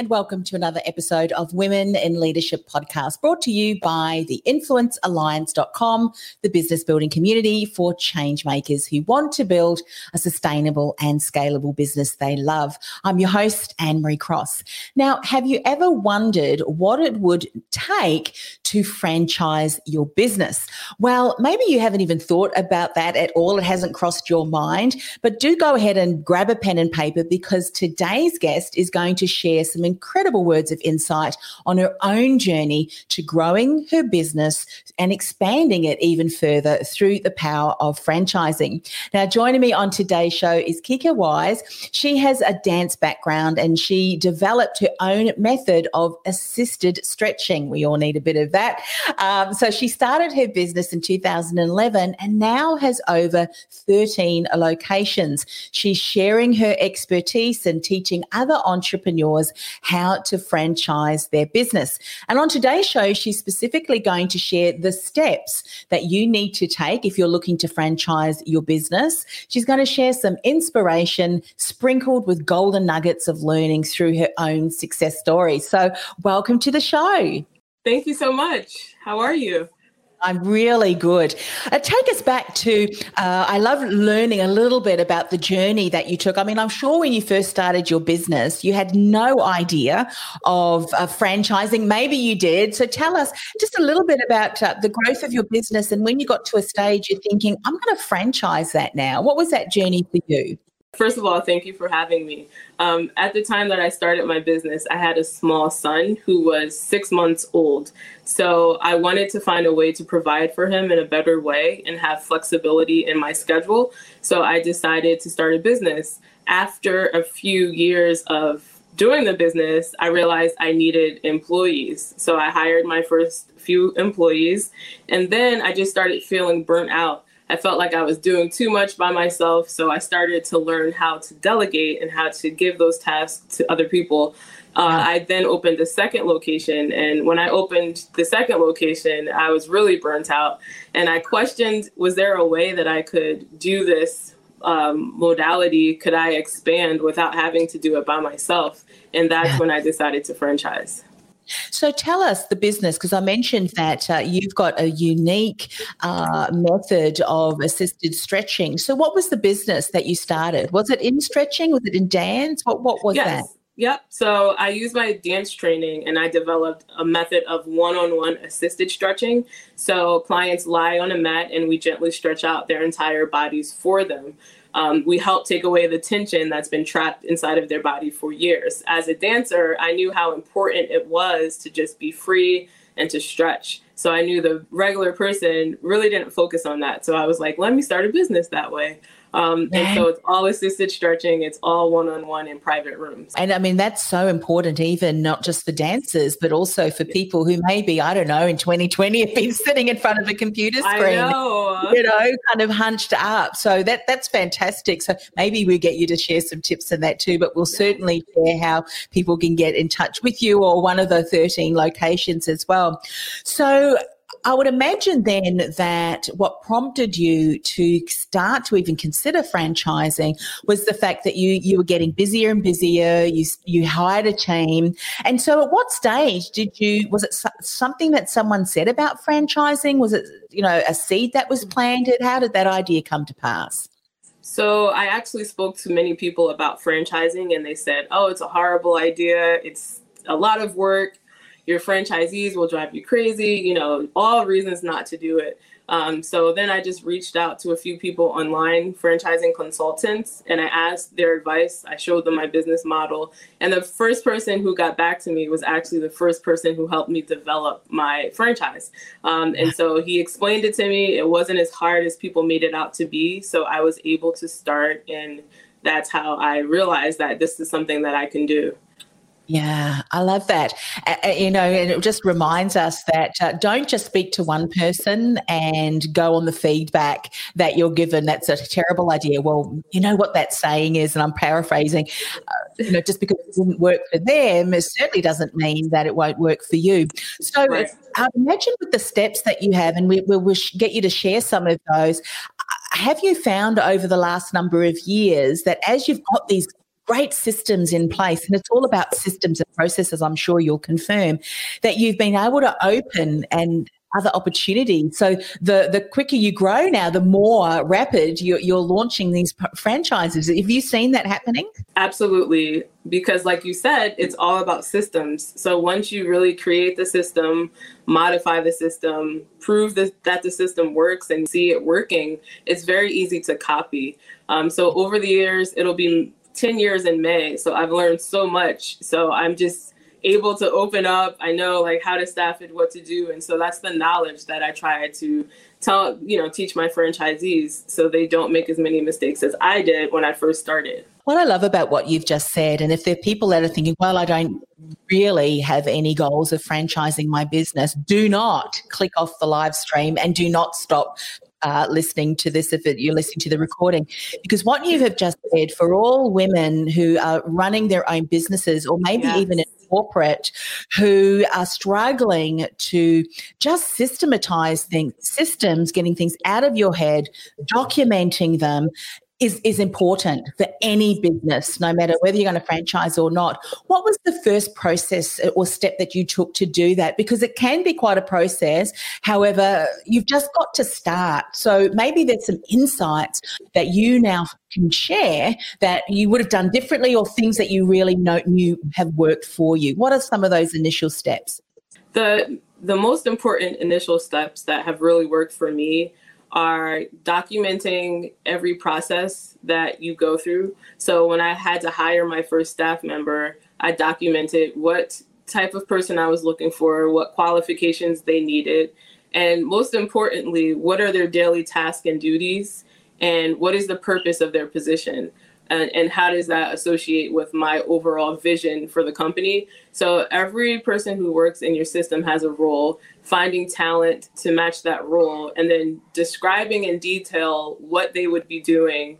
and welcome to another episode of Women in Leadership podcast brought to you by the influencealliance.com, the business building community for change makers who want to build a sustainable and scalable business they love. I'm your host, Anne Marie Cross. Now, have you ever wondered what it would take to franchise your business? Well, maybe you haven't even thought about that at all. It hasn't crossed your mind, but do go ahead and grab a pen and paper because today's guest is going to share some incredible words of insight on her own journey to growing her business and expanding it even further through the power of franchising. Now, joining me on today's show is Kika Wise. She has a dance background and she developed her own method of assisted stretching. We all need a bit of that. Um, so she started her business in 2011 and now has over 13 locations. She's sharing her expertise and teaching other entrepreneurs how to franchise their business. And on today's show, she's specifically going to share the steps that you need to take if you're looking to franchise your business. She's going to share some inspiration sprinkled with golden nuggets of learning through her own success story. So, welcome to the show. Thank you so much. How are you? I'm really good. Uh, take us back to, uh, I love learning a little bit about the journey that you took. I mean, I'm sure when you first started your business, you had no idea of uh, franchising. Maybe you did. So tell us just a little bit about uh, the growth of your business and when you got to a stage you're thinking, I'm going to franchise that now. What was that journey for you? First of all, thank you for having me. Um, at the time that I started my business, I had a small son who was six months old. So I wanted to find a way to provide for him in a better way and have flexibility in my schedule. So I decided to start a business. After a few years of doing the business, I realized I needed employees. So I hired my first few employees. And then I just started feeling burnt out. I felt like I was doing too much by myself. So I started to learn how to delegate and how to give those tasks to other people. Uh, I then opened a second location. And when I opened the second location, I was really burnt out. And I questioned was there a way that I could do this um, modality? Could I expand without having to do it by myself? And that's when I decided to franchise. So tell us the business, because I mentioned that uh, you've got a unique uh, method of assisted stretching. So what was the business that you started? Was it in stretching? Was it in dance? What what was yes. that? Yep. So I used my dance training and I developed a method of one on one assisted stretching. So clients lie on a mat and we gently stretch out their entire bodies for them um, we help take away the tension that's been trapped inside of their body for years. As a dancer, I knew how important it was to just be free and to stretch. So I knew the regular person really didn't focus on that. So I was like, let me start a business that way. Um, and so it's all assisted stretching. It's all one-on-one in private rooms. And I mean, that's so important, even not just for dancers, but also for people who maybe, I don't know, in 2020 have been sitting in front of a computer screen, know. you know, kind of hunched up. So that that's fantastic. So maybe we get you to share some tips on that too, but we'll certainly share how people can get in touch with you or one of the 13 locations as well. So I would imagine then that what prompted you to start to even consider franchising was the fact that you you were getting busier and busier. You you hired a team, and so at what stage did you? Was it something that someone said about franchising? Was it you know a seed that was planted? How did that idea come to pass? So I actually spoke to many people about franchising, and they said, "Oh, it's a horrible idea. It's a lot of work." Your franchisees will drive you crazy, you know, all reasons not to do it. Um, so then I just reached out to a few people online, franchising consultants, and I asked their advice. I showed them my business model. And the first person who got back to me was actually the first person who helped me develop my franchise. Um, and so he explained it to me. It wasn't as hard as people made it out to be. So I was able to start, and that's how I realized that this is something that I can do. Yeah, I love that. Uh, you know, and it just reminds us that uh, don't just speak to one person and go on the feedback that you're given. That's a terrible idea. Well, you know what that saying is, and I'm paraphrasing. Uh, you know, just because it didn't work for them, it certainly doesn't mean that it won't work for you. So, right. uh, imagine with the steps that you have, and we will get you to share some of those. Have you found over the last number of years that as you've got these great systems in place, and it's all about systems and processes, I'm sure you'll confirm, that you've been able to open and other opportunities. So the the quicker you grow now, the more rapid you're, you're launching these p- franchises. Have you seen that happening? Absolutely, because like you said, it's all about systems. So once you really create the system, modify the system, prove that that the system works, and see it working, it's very easy to copy. Um, so over the years, it'll be 10 years in May. So I've learned so much. So I'm just able to open up. I know like how to staff it, what to do. And so that's the knowledge that I try to tell, you know, teach my franchisees so they don't make as many mistakes as I did when I first started. What I love about what you've just said, and if there are people that are thinking, well, I don't really have any goals of franchising my business, do not click off the live stream and do not stop uh, listening to this if it, you're listening to the recording because what you have just said for all women who are running their own businesses or maybe yes. even in corporate who are struggling to just systematize things systems getting things out of your head documenting them is, is important for any business, no matter whether you're going to franchise or not. What was the first process or step that you took to do that? Because it can be quite a process. However, you've just got to start. So maybe there's some insights that you now can share that you would have done differently or things that you really know, knew have worked for you. What are some of those initial steps? The the most important initial steps that have really worked for me are documenting every process that you go through. So when I had to hire my first staff member, I documented what type of person I was looking for, what qualifications they needed, and most importantly, what are their daily tasks and duties, and what is the purpose of their position and, and how does that associate with my overall vision for the company? So every person who works in your system has a role finding talent to match that role and then describing in detail what they would be doing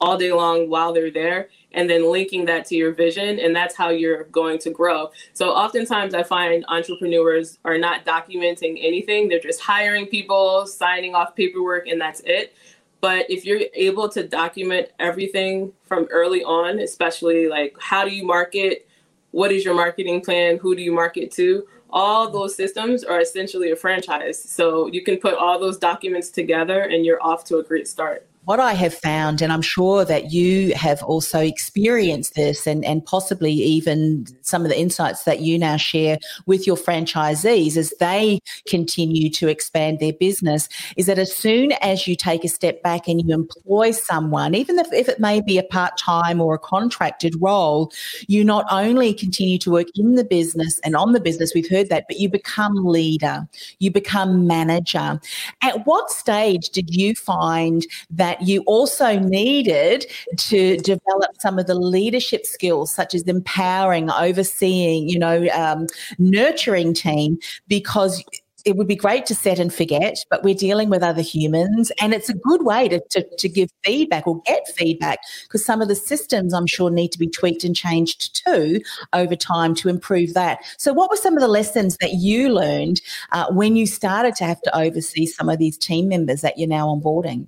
all day long while they're there and then linking that to your vision and that's how you're going to grow. So oftentimes i find entrepreneurs are not documenting anything. They're just hiring people signing off paperwork and that's it but if you're able to document everything from early on, especially like how do you market, what is your marketing plan, who do you market to, all those systems are essentially a franchise. So you can put all those documents together and you're off to a great start what I have found, and I'm sure that you have also experienced this and, and possibly even some of the insights that you now share with your franchisees as they continue to expand their business, is that as soon as you take a step back and you employ someone, even if, if it may be a part time or a contracted role, you not only continue to work in the business and on the business, we've heard that, but you become leader, you become manager. At what stage did you find that? You also needed to develop some of the leadership skills, such as empowering, overseeing, you know, um, nurturing team, because it would be great to set and forget, but we're dealing with other humans. And it's a good way to, to, to give feedback or get feedback because some of the systems I'm sure need to be tweaked and changed too over time to improve that. So, what were some of the lessons that you learned uh, when you started to have to oversee some of these team members that you're now onboarding?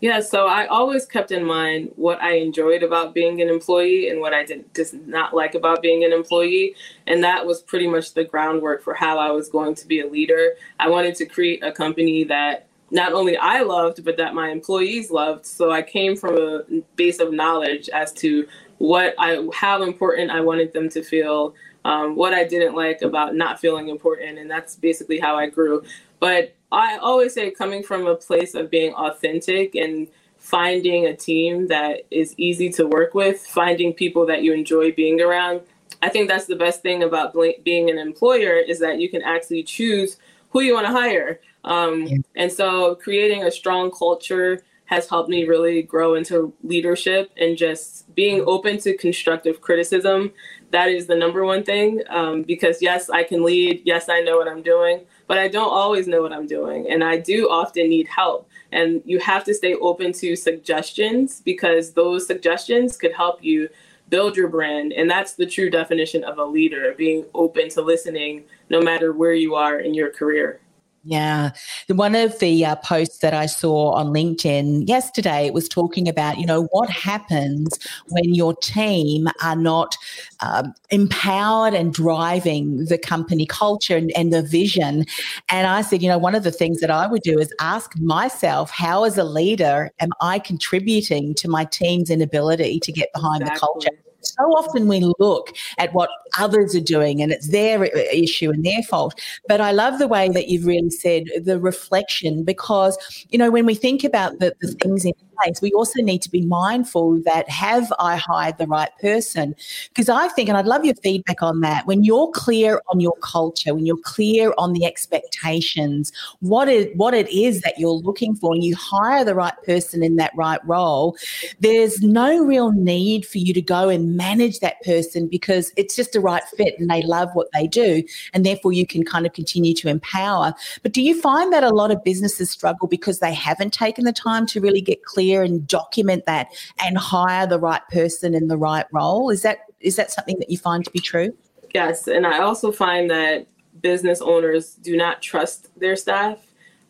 Yeah, so I always kept in mind what I enjoyed about being an employee and what I did just not like about being an employee. And that was pretty much the groundwork for how I was going to be a leader. I wanted to create a company that not only I loved, but that my employees loved. So I came from a base of knowledge as to what I, how important I wanted them to feel, um, what I didn't like about not feeling important. And that's basically how I grew. But I always say coming from a place of being authentic and finding a team that is easy to work with, finding people that you enjoy being around. I think that's the best thing about being an employer is that you can actually choose who you want to hire. Um, yeah. And so creating a strong culture, has helped me really grow into leadership and just being open to constructive criticism. That is the number one thing. Um, because yes, I can lead. Yes, I know what I'm doing, but I don't always know what I'm doing. And I do often need help. And you have to stay open to suggestions because those suggestions could help you build your brand. And that's the true definition of a leader being open to listening no matter where you are in your career. Yeah. One of the uh, posts that I saw on LinkedIn yesterday it was talking about, you know, what happens when your team are not um, empowered and driving the company culture and, and the vision. And I said, you know, one of the things that I would do is ask myself, how as a leader am I contributing to my team's inability to get behind exactly. the culture? So often we look at what others are doing and it's their issue and their fault. But I love the way that you've really said the reflection because, you know, when we think about the, the things in place, we also need to be mindful that have I hired the right person? Because I think, and I'd love your feedback on that, when you're clear on your culture, when you're clear on the expectations, what it, what it is that you're looking for, and you hire the right person in that right role, there's no real need for you to go and manage that person because it's just a right fit and they love what they do. And therefore, you can kind of continue to empower. But do you find that a lot of businesses struggle because they haven't taken the time to really get clear? And document that and hire the right person in the right role. Is that is that something that you find to be true? Yes, and I also find that business owners do not trust their staff.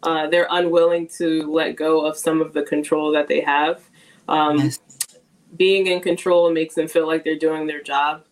Uh, they're unwilling to let go of some of the control that they have. Um, yes. Being in control makes them feel like they're doing their job,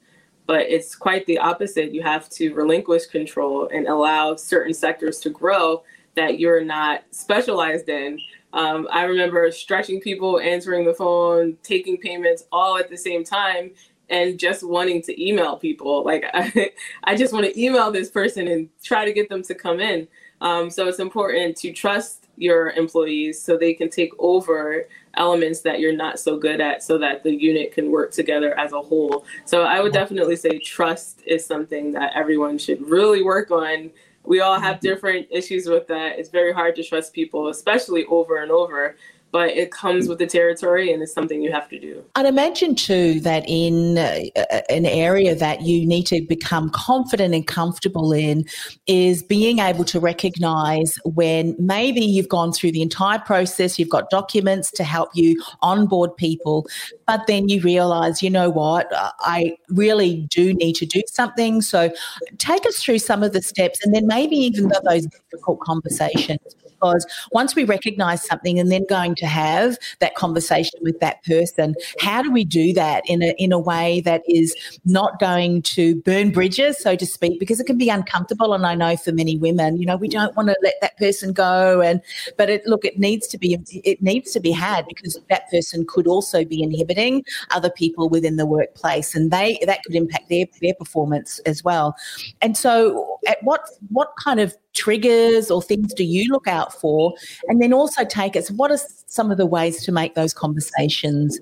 but it's quite the opposite. You have to relinquish control and allow certain sectors to grow that you're not specialized in um, I remember stretching people, answering the phone, taking payments all at the same time, and just wanting to email people. Like, I, I just want to email this person and try to get them to come in. Um, so it's important to trust your employees so they can take over elements that you're not so good at so that the unit can work together as a whole. So I would definitely say trust is something that everyone should really work on we all have mm-hmm. different issues with that. It's very hard to trust people, especially over and over but it comes with the territory and it's something you have to do. I'd imagine too that in uh, an area that you need to become confident and comfortable in is being able to recognize when maybe you've gone through the entire process, you've got documents to help you onboard people, but then you realize, you know what, I really do need to do something. So take us through some of the steps and then maybe even those difficult conversations because once we recognize something and then going to have that conversation with that person, how do we do that in a in a way that is not going to burn bridges, so to speak, because it can be uncomfortable. And I know for many women, you know, we don't want to let that person go. And but it look, it needs to be it needs to be had because that person could also be inhibiting other people within the workplace, and they that could impact their their performance as well. And so, at what what kind of triggers or things do you look out for? And then also take us, what are some of the ways to make those conversations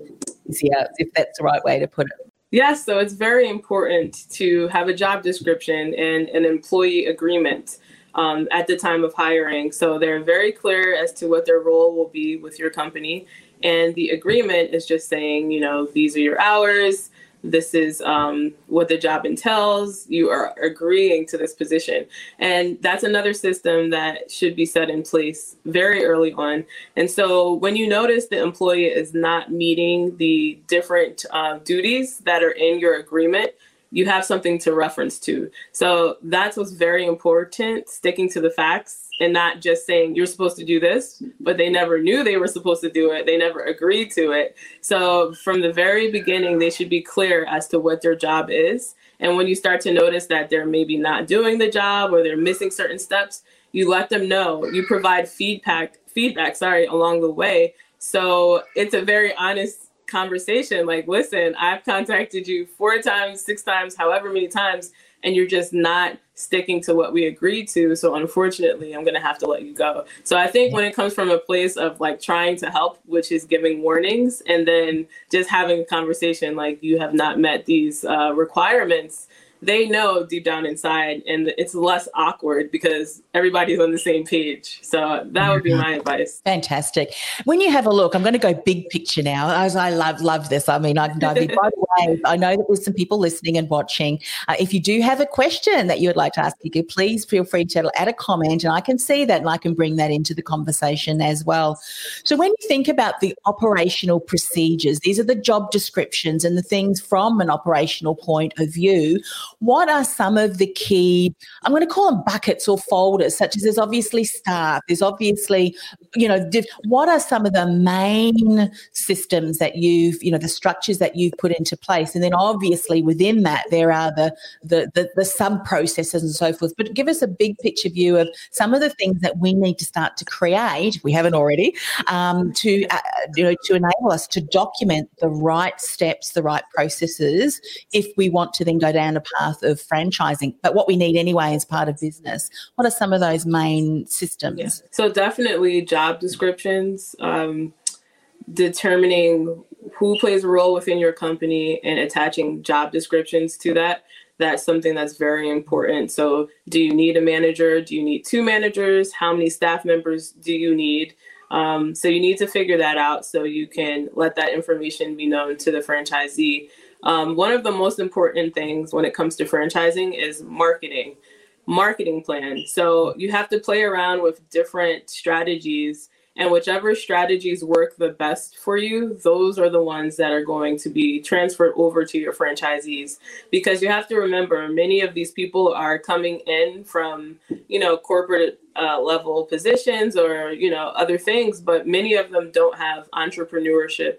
easier, if that's the right way to put it? Yes, so it's very important to have a job description and an employee agreement um, at the time of hiring. So they're very clear as to what their role will be with your company. And the agreement is just saying, you know, these are your hours, this is um, what the job entails. You are agreeing to this position. And that's another system that should be set in place very early on. And so when you notice the employee is not meeting the different uh, duties that are in your agreement, you have something to reference to. So that's what's very important, sticking to the facts and not just saying you're supposed to do this, but they never knew they were supposed to do it. They never agreed to it. So from the very beginning, they should be clear as to what their job is. And when you start to notice that they're maybe not doing the job or they're missing certain steps, you let them know. You provide feedback, feedback, sorry, along the way. So it's a very honest conversation. Like, listen, I've contacted you four times, six times, however many times and you're just not sticking to what we agreed to. So unfortunately, I'm going to have to let you go. So I think when it comes from a place of like trying to help, which is giving warnings and then just having a conversation like you have not met these uh, requirements, they know deep down inside and it's less awkward because everybody's on the same page. So that would be mm-hmm. my advice. Fantastic. When you have a look, I'm going to go big picture now. As I love love this. I mean, I can dive in. By the way, I know that there's some people listening and watching. Uh, if you do have a question that you would like to ask Kiko, please feel free to add a comment, and I can see that and I can bring that into the conversation as well. So when you think about the operational procedures, these are the job descriptions and the things from an operational point of view what are some of the key, I'm going to call them buckets or folders, such as there's obviously staff, there's obviously, you know, what are some of the main systems that you've, you know, the structures that you've put into place? And then obviously within that, there are the, the, the, the sub processes and so forth. But give us a big picture view of some of the things that we need to start to create, we haven't already, um, to, uh, you know, to enable us to document the right steps, the right processes, if we want to then go down a path of franchising, but what we need anyway as part of business. What are some of those main systems? Yeah. So definitely job descriptions, um, determining who plays a role within your company and attaching job descriptions to that. That's something that's very important. So, do you need a manager? Do you need two managers? How many staff members do you need? Um, so you need to figure that out so you can let that information be known to the franchisee. Um, one of the most important things when it comes to franchising is marketing, marketing plan. So you have to play around with different strategies, and whichever strategies work the best for you, those are the ones that are going to be transferred over to your franchisees. Because you have to remember, many of these people are coming in from, you know, corporate uh, level positions or you know other things, but many of them don't have entrepreneurship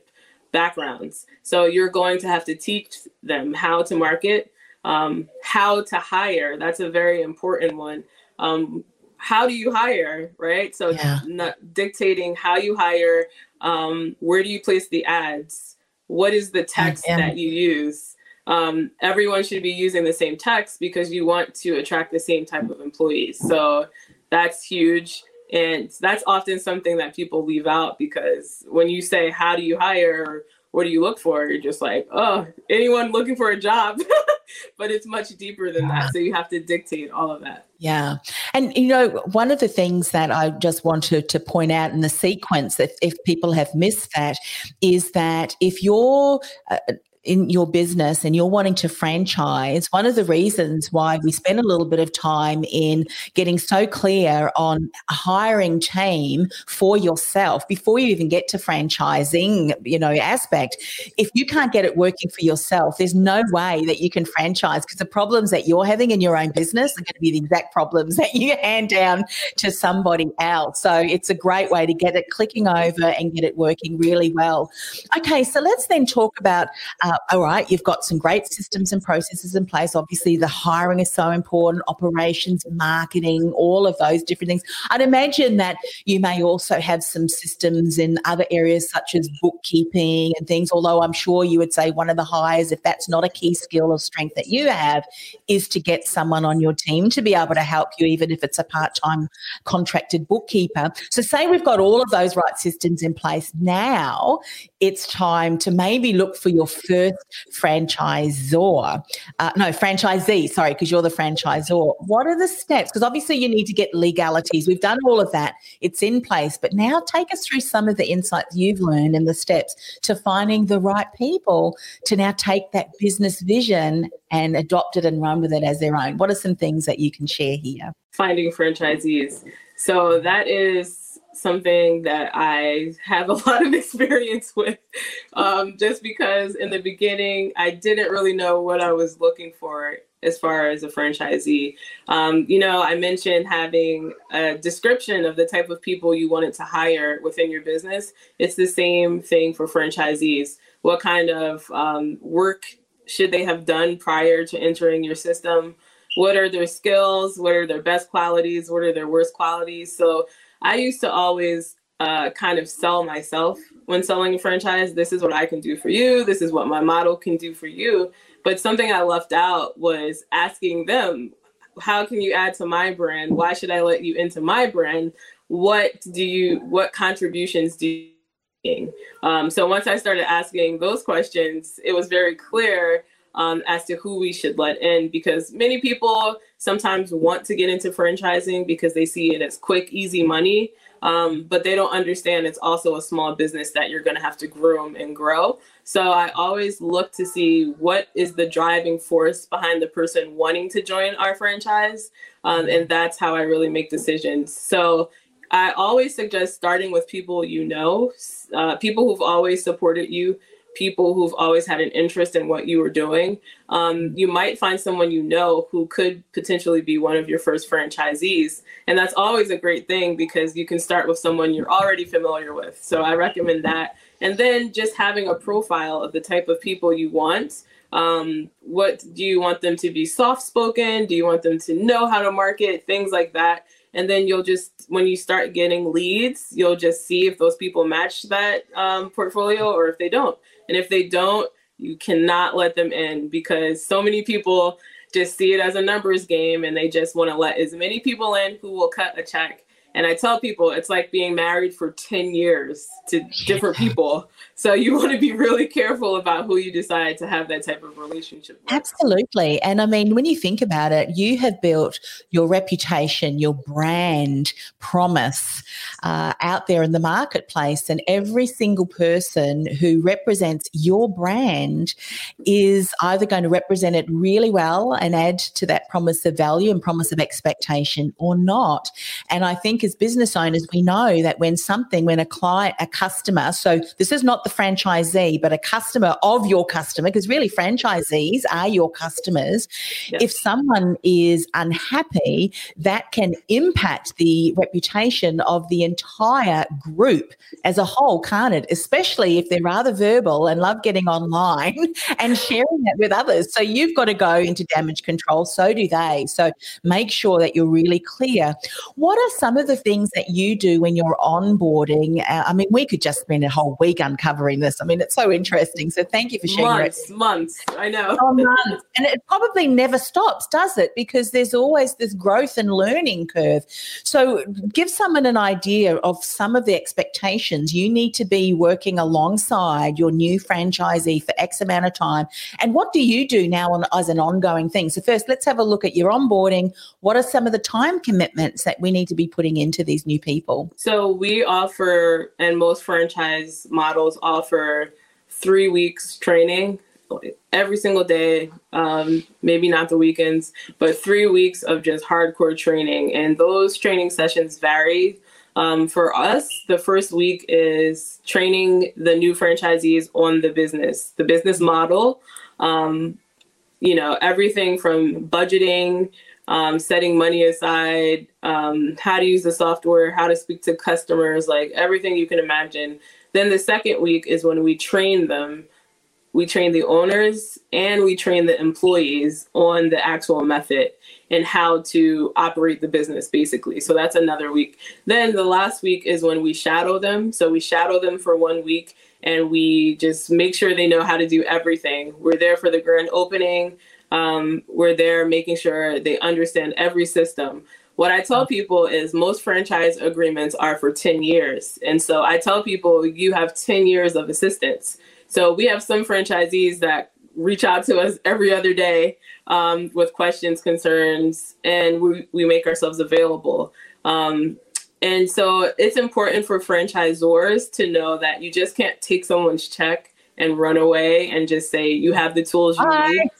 backgrounds. So you're going to have to teach them how to market, um, how to hire. That's a very important one. Um, how do you hire, right? So yeah. not dictating how you hire, um, where do you place the ads, what is the text yeah. that you use. Um, everyone should be using the same text because you want to attract the same type of employees. So that's huge. And that's often something that people leave out because when you say, How do you hire? what do you look for? You're just like, Oh, anyone looking for a job. but it's much deeper than that. So you have to dictate all of that. Yeah. And, you know, one of the things that I just wanted to point out in the sequence, that if people have missed that, is that if you're uh, in your business and you're wanting to franchise, one of the reasons why we spend a little bit of time in getting so clear on hiring team for yourself before you even get to franchising, you know, aspect. If you can't get it working for yourself, there's no way that you can franchise because the problems that you're having in your own business are going to be the exact problems that you hand down to somebody else. So it's a great way to get it clicking over and get it working really well. Okay, so let's then talk about uh, Uh, all right, you've got some great systems and processes in place. Obviously, the hiring is so important, operations, marketing, all of those different things. I'd imagine that you may also have some systems in other areas such as bookkeeping and things, although I'm sure you would say one of the hires, if that's not a key skill or strength that you have, is to get someone on your team to be able to help you, even if it's a part time contracted bookkeeper. So, say we've got all of those right systems in place now, it's time to maybe look for your first franchisor, uh, no, franchisee, sorry, because you're the franchisor. What are the steps? Because obviously you need to get legalities. We've done all of that, it's in place. But now take us through some of the insights you've learned and the steps to finding the right people to now take that business vision and adopt it and run with it as their own. What are some things that you can share here? Finding franchisees. So that is something that I have a lot of experience with, um, just because in the beginning I didn't really know what I was looking for as far as a franchisee. Um, you know, I mentioned having a description of the type of people you wanted to hire within your business. It's the same thing for franchisees. What kind of um, work should they have done prior to entering your system? What are their skills? What are their best qualities? What are their worst qualities? So I used to always uh, kind of sell myself when selling a franchise. This is what I can do for you. This is what my model can do for you. But something I left out was asking them, how can you add to my brand? Why should I let you into my brand? What do you, what contributions do you um, so once I started asking those questions, it was very clear um, as to who we should let in because many people sometimes want to get into franchising because they see it as quick, easy money. Um, but they don't understand it's also a small business that you're going to have to groom and grow. So I always look to see what is the driving force behind the person wanting to join our franchise. Um, and that's how I really make decisions. So I always suggest starting with people you know, uh, people who've always supported you, people who've always had an interest in what you were doing. Um, you might find someone you know who could potentially be one of your first franchisees. And that's always a great thing because you can start with someone you're already familiar with. So I recommend that. And then just having a profile of the type of people you want. Um, what do you want them to be soft spoken? Do you want them to know how to market? Things like that and then you'll just when you start getting leads you'll just see if those people match that um, portfolio or if they don't. And if they don't you cannot let them in because so many people just see it as a numbers game and they just want to let as many people in who will cut a check and I tell people it's like being married for 10 years to different people. So you want to be really careful about who you decide to have that type of relationship with. Absolutely. And I mean, when you think about it, you have built your reputation, your brand promise uh, out there in the marketplace. And every single person who represents your brand is either going to represent it really well and add to that promise of value and promise of expectation or not. And I think as business owners, we know that when something, when a client, a customer, so this is not the franchisee, but a customer of your customer, because really franchisees are your customers. Yes. If someone is unhappy, that can impact the reputation of the entire group as a whole, can't it? Especially if they're rather verbal and love getting online and sharing that with others. So you've got to go into damage control. So do they. So make sure that you're really clear. What are some of the things that you do when you're onboarding? Uh, I mean, we could just spend a whole week uncovering this. I mean, it's so interesting. So thank you for sharing. Months, months. I know. Oh, months. And it probably never stops, does it? Because there's always this growth and learning curve. So give someone an idea of some of the expectations you need to be working alongside your new franchisee for X amount of time. And what do you do now on, as an ongoing thing? So first, let's have a look at your onboarding. What are some of the time commitments that we need to be putting in? Into these new people? So we offer, and most franchise models offer three weeks training every single day, um, maybe not the weekends, but three weeks of just hardcore training. And those training sessions vary. Um, for us, the first week is training the new franchisees on the business, the business model. Um, you know, everything from budgeting um, setting money aside, um, how to use the software, how to speak to customers, like everything you can imagine. Then the second week is when we train them. We train the owners and we train the employees on the actual method and how to operate the business, basically. So that's another week. Then the last week is when we shadow them. So we shadow them for one week and we just make sure they know how to do everything. We're there for the grand opening um, we're there making sure they understand every system. What I tell people is most franchise agreements are for 10 years. And so I tell people you have 10 years of assistance. So we have some franchisees that reach out to us every other day um, with questions, concerns, and we, we make ourselves available. Um, and so it's important for franchisors to know that you just can't take someone's check and run away and just say you have the tools you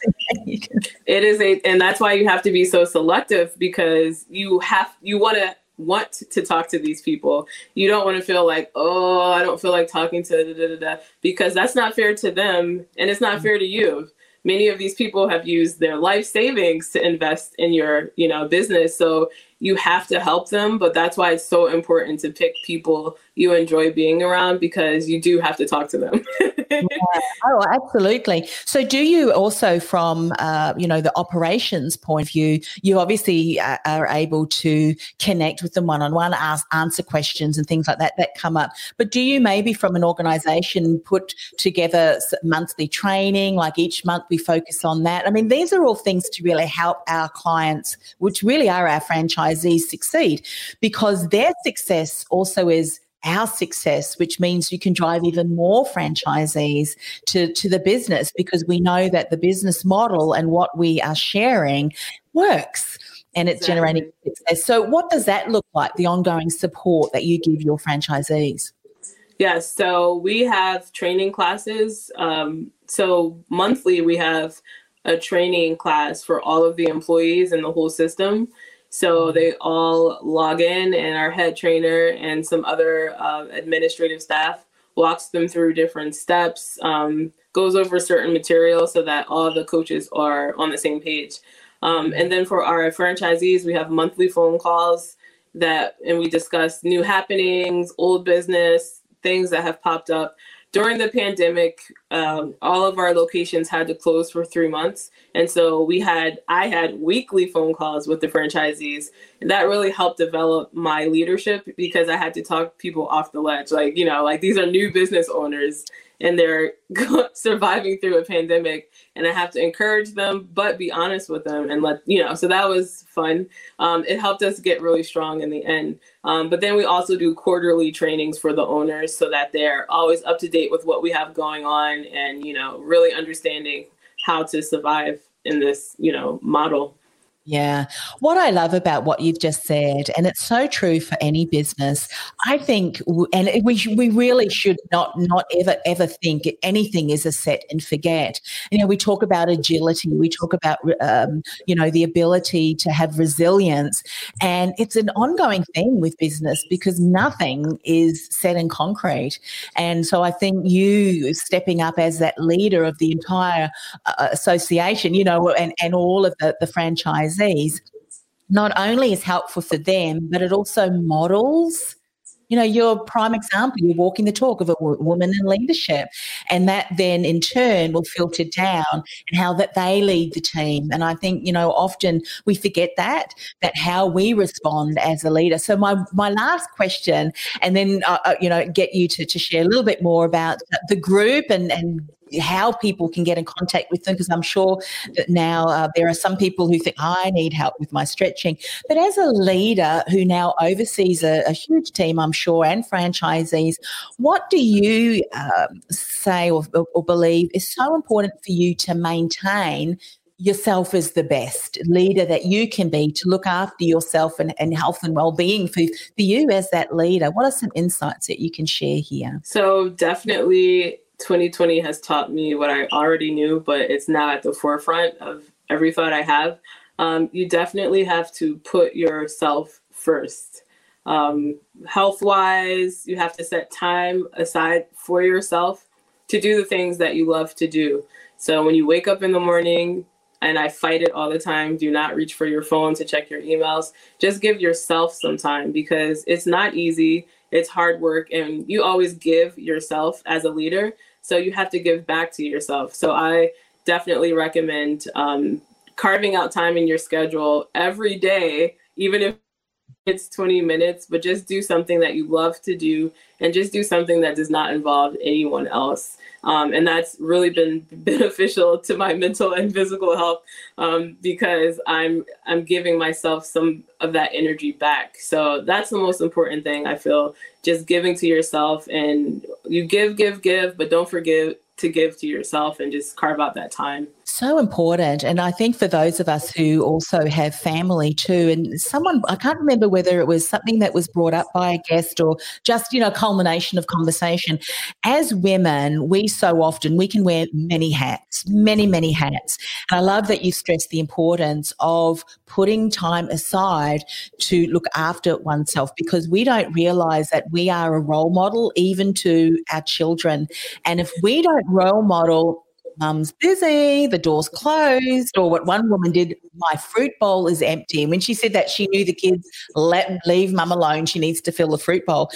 need. it is a and that's why you have to be so selective because you have you want to want to talk to these people. You don't want to feel like, oh, I don't feel like talking to da, da, da, because that's not fair to them and it's not mm-hmm. fair to you. Many of these people have used their life savings to invest in your, you know, business. So you have to help them, but that's why it's so important to pick people you enjoy being around because you do have to talk to them. yeah. Oh, absolutely. So, do you also, from uh, you know the operations point of view, you obviously uh, are able to connect with them one on one, ask answer questions and things like that that come up. But do you maybe from an organisation put together monthly training? Like each month we focus on that. I mean, these are all things to really help our clients, which really are our franchisees succeed because their success also is our success, which means you can drive even more franchisees to, to the business because we know that the business model and what we are sharing works and it's exactly. generating success. So, what does that look like, the ongoing support that you give your franchisees? Yes, so we have training classes. Um, so, monthly, we have a training class for all of the employees in the whole system. So they all log in, and our head trainer and some other uh, administrative staff walks them through different steps, um, goes over certain material so that all the coaches are on the same page. Um, and then for our franchisees, we have monthly phone calls that, and we discuss new happenings, old business, things that have popped up during the pandemic, um, all of our locations had to close for three months. And so we had, I had weekly phone calls with the franchisees. And that really helped develop my leadership because I had to talk people off the ledge. Like, you know, like these are new business owners and they're surviving through a pandemic and i have to encourage them but be honest with them and let you know so that was fun um, it helped us get really strong in the end um, but then we also do quarterly trainings for the owners so that they're always up to date with what we have going on and, you know, really understanding how to survive in this, you know, model. Yeah. What I love about what you've just said, and it's so true for any business, I think, and we, we really should not, not ever, ever think anything is a set and forget. You know, we talk about agility, we talk about, um, you know, the ability to have resilience. And it's an ongoing thing with business because nothing is set in concrete. And so I think you stepping up as that leader of the entire uh, association, you know, and, and all of the, the franchise disease not only is helpful for them, but it also models you know, your prime example, you're walking the talk of a woman in leadership. And that then in turn will filter down and how that they lead the team. And I think, you know, often we forget that, that how we respond as a leader. So my, my last question, and then, uh, uh you know, get you to, to share a little bit more about the group and, and how people can get in contact with them because I'm sure that now uh, there are some people who think I need help with my stretching. But as a leader who now oversees a, a huge team, I'm sure, and franchisees, what do you um, say or, or believe is so important for you to maintain yourself as the best leader that you can be to look after yourself and, and health and well-being for, for you as that leader what are some insights that you can share here so definitely 2020 has taught me what I already knew, but it's now at the forefront of every thought I have. Um, you definitely have to put yourself first. Um, health wise, you have to set time aside for yourself to do the things that you love to do. So when you wake up in the morning, and I fight it all the time. Do not reach for your phone to check your emails. Just give yourself some time because it's not easy. It's hard work, and you always give yourself as a leader. So you have to give back to yourself. So I definitely recommend um, carving out time in your schedule every day, even if it's 20 minutes, but just do something that you love to do and just do something that does not involve anyone else. Um, and that's really been beneficial to my mental and physical health um, because I'm I'm giving myself some of that energy back. So that's the most important thing I feel. Just giving to yourself, and you give, give, give, but don't forget to give to yourself and just carve out that time. So important. And I think for those of us who also have family too, and someone, I can't remember whether it was something that was brought up by a guest or just, you know, culmination of conversation. As women, we so often, we can wear many hats, many, many hats. And I love that you stress the importance of putting time aside to look after oneself because we don't realize that we are a role model even to our children. And if we don't role model mum's busy, the door's closed, or what one woman did, my fruit bowl is empty. And when she said that, she knew the kids let leave mum alone. She needs to fill the fruit bowl.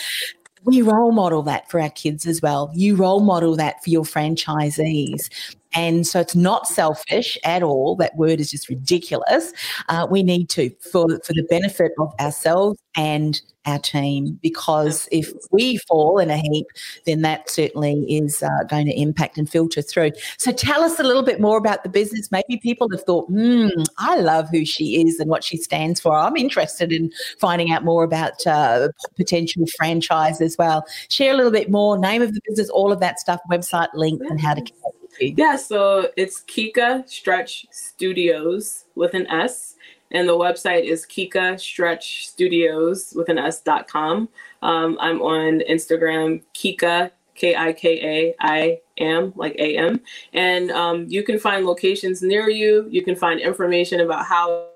We role model that for our kids as well. You role model that for your franchisees. And so it's not selfish at all. That word is just ridiculous. Uh, we need to, for, for the benefit of ourselves and our team because if we fall in a heap, then that certainly is uh, going to impact and filter through. So tell us a little bit more about the business. Maybe people have thought, hmm, I love who she is and what she stands for. I'm interested in finding out more about uh, potential franchise as well. Share a little bit more, name of the business, all of that stuff, website link, and how to. Yeah, so it's Kika Stretch Studios with an S and the website is Kika Stretch Studios with an S dot com. Um, I'm on Instagram, Kika K I K A I am like A M, and um, you can find locations near you. You can find information about how.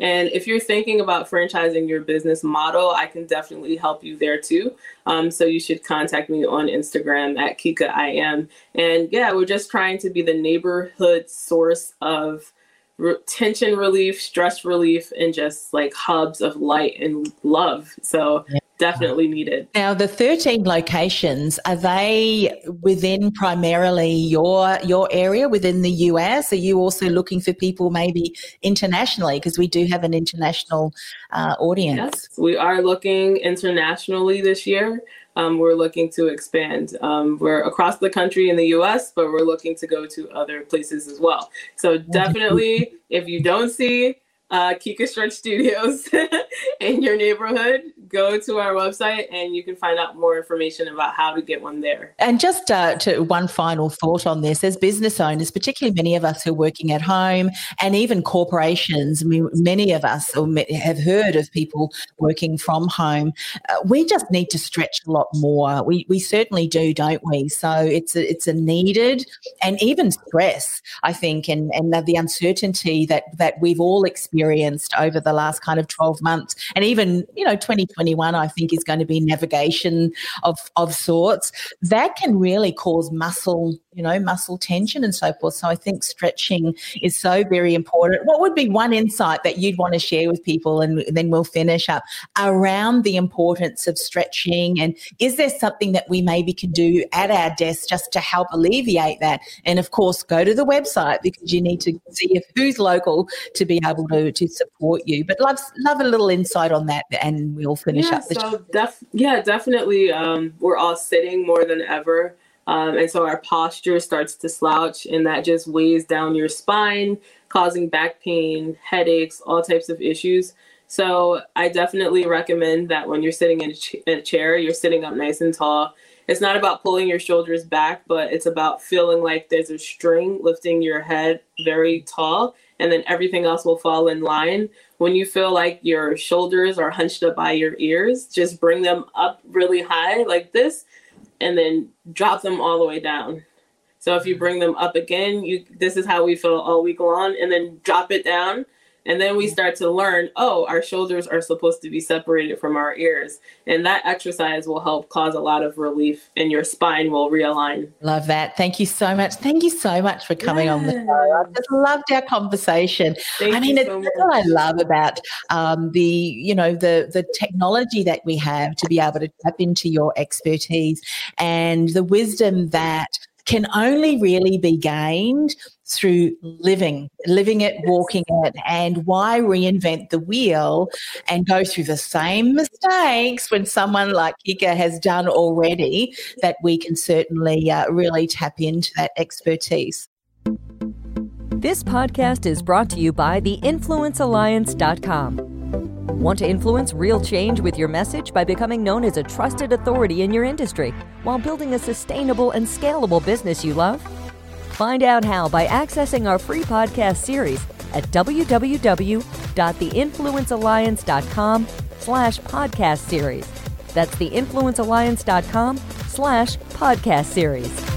And if you're thinking about franchising your business model, I can definitely help you there too. Um, so you should contact me on Instagram at Kika I am. And yeah, we're just trying to be the neighborhood source of re- tension relief, stress relief, and just like hubs of light and love. So yeah. Definitely needed. Now, the 13 locations, are they within primarily your your area within the US? Are you also looking for people maybe internationally? Because we do have an international uh, audience. Yes, we are looking internationally this year um, we're looking to expand. Um, we're across the country in the US, but we're looking to go to other places as well. So definitely, if you don't see uh, Kika Stretch Studios in your neighborhood, go to our website and you can find out more information about how to get one there. And just uh, to one final thought on this, as business owners, particularly many of us who are working at home and even corporations, I mean, many of us have heard of people working from home. Uh, we just need to stretch a lot more. We, we certainly do, don't we? So it's a, it's a needed and even stress, I think, and, and the uncertainty that, that we've all experienced experienced over the last kind of 12 months. And even, you know, 2021, I think, is going to be navigation of, of sorts. That can really cause muscle, you know, muscle tension and so forth. So I think stretching is so very important. What would be one insight that you'd want to share with people? And then we'll finish up around the importance of stretching. And is there something that we maybe can do at our desk just to help alleviate that? And of course, go to the website because you need to see if who's local to be able to to support you. But love love a little insight on that, and we'll finish yeah, up. The so def- yeah, definitely. Um, we're all sitting more than ever. Um, and so our posture starts to slouch, and that just weighs down your spine, causing back pain, headaches, all types of issues. So I definitely recommend that when you're sitting in a, ch- in a chair, you're sitting up nice and tall. It's not about pulling your shoulders back, but it's about feeling like there's a string lifting your head very tall and then everything else will fall in line. When you feel like your shoulders are hunched up by your ears, just bring them up really high like this and then drop them all the way down. So if you bring them up again, you this is how we feel all week long and then drop it down and then we start to learn, oh, our shoulders are supposed to be separated from our ears. And that exercise will help cause a lot of relief and your spine will realign. Love that. Thank you so much. Thank you so much for coming on the show. I just loved our conversation. Thank I mean, it's so what I love about um, the, you know, the the technology that we have to be able to tap into your expertise and the wisdom that can only really be gained through living, living it, walking it. And why reinvent the wheel and go through the same mistakes when someone like Kika has done already that we can certainly uh, really tap into that expertise. This podcast is brought to you by theinfluencealliance.com. Want to influence real change with your message by becoming known as a trusted authority in your industry while building a sustainable and scalable business you love? Find out how by accessing our free podcast series at www.theinfluencealliance.com slash podcast series. That's theinfluencealliance.com slash podcast series.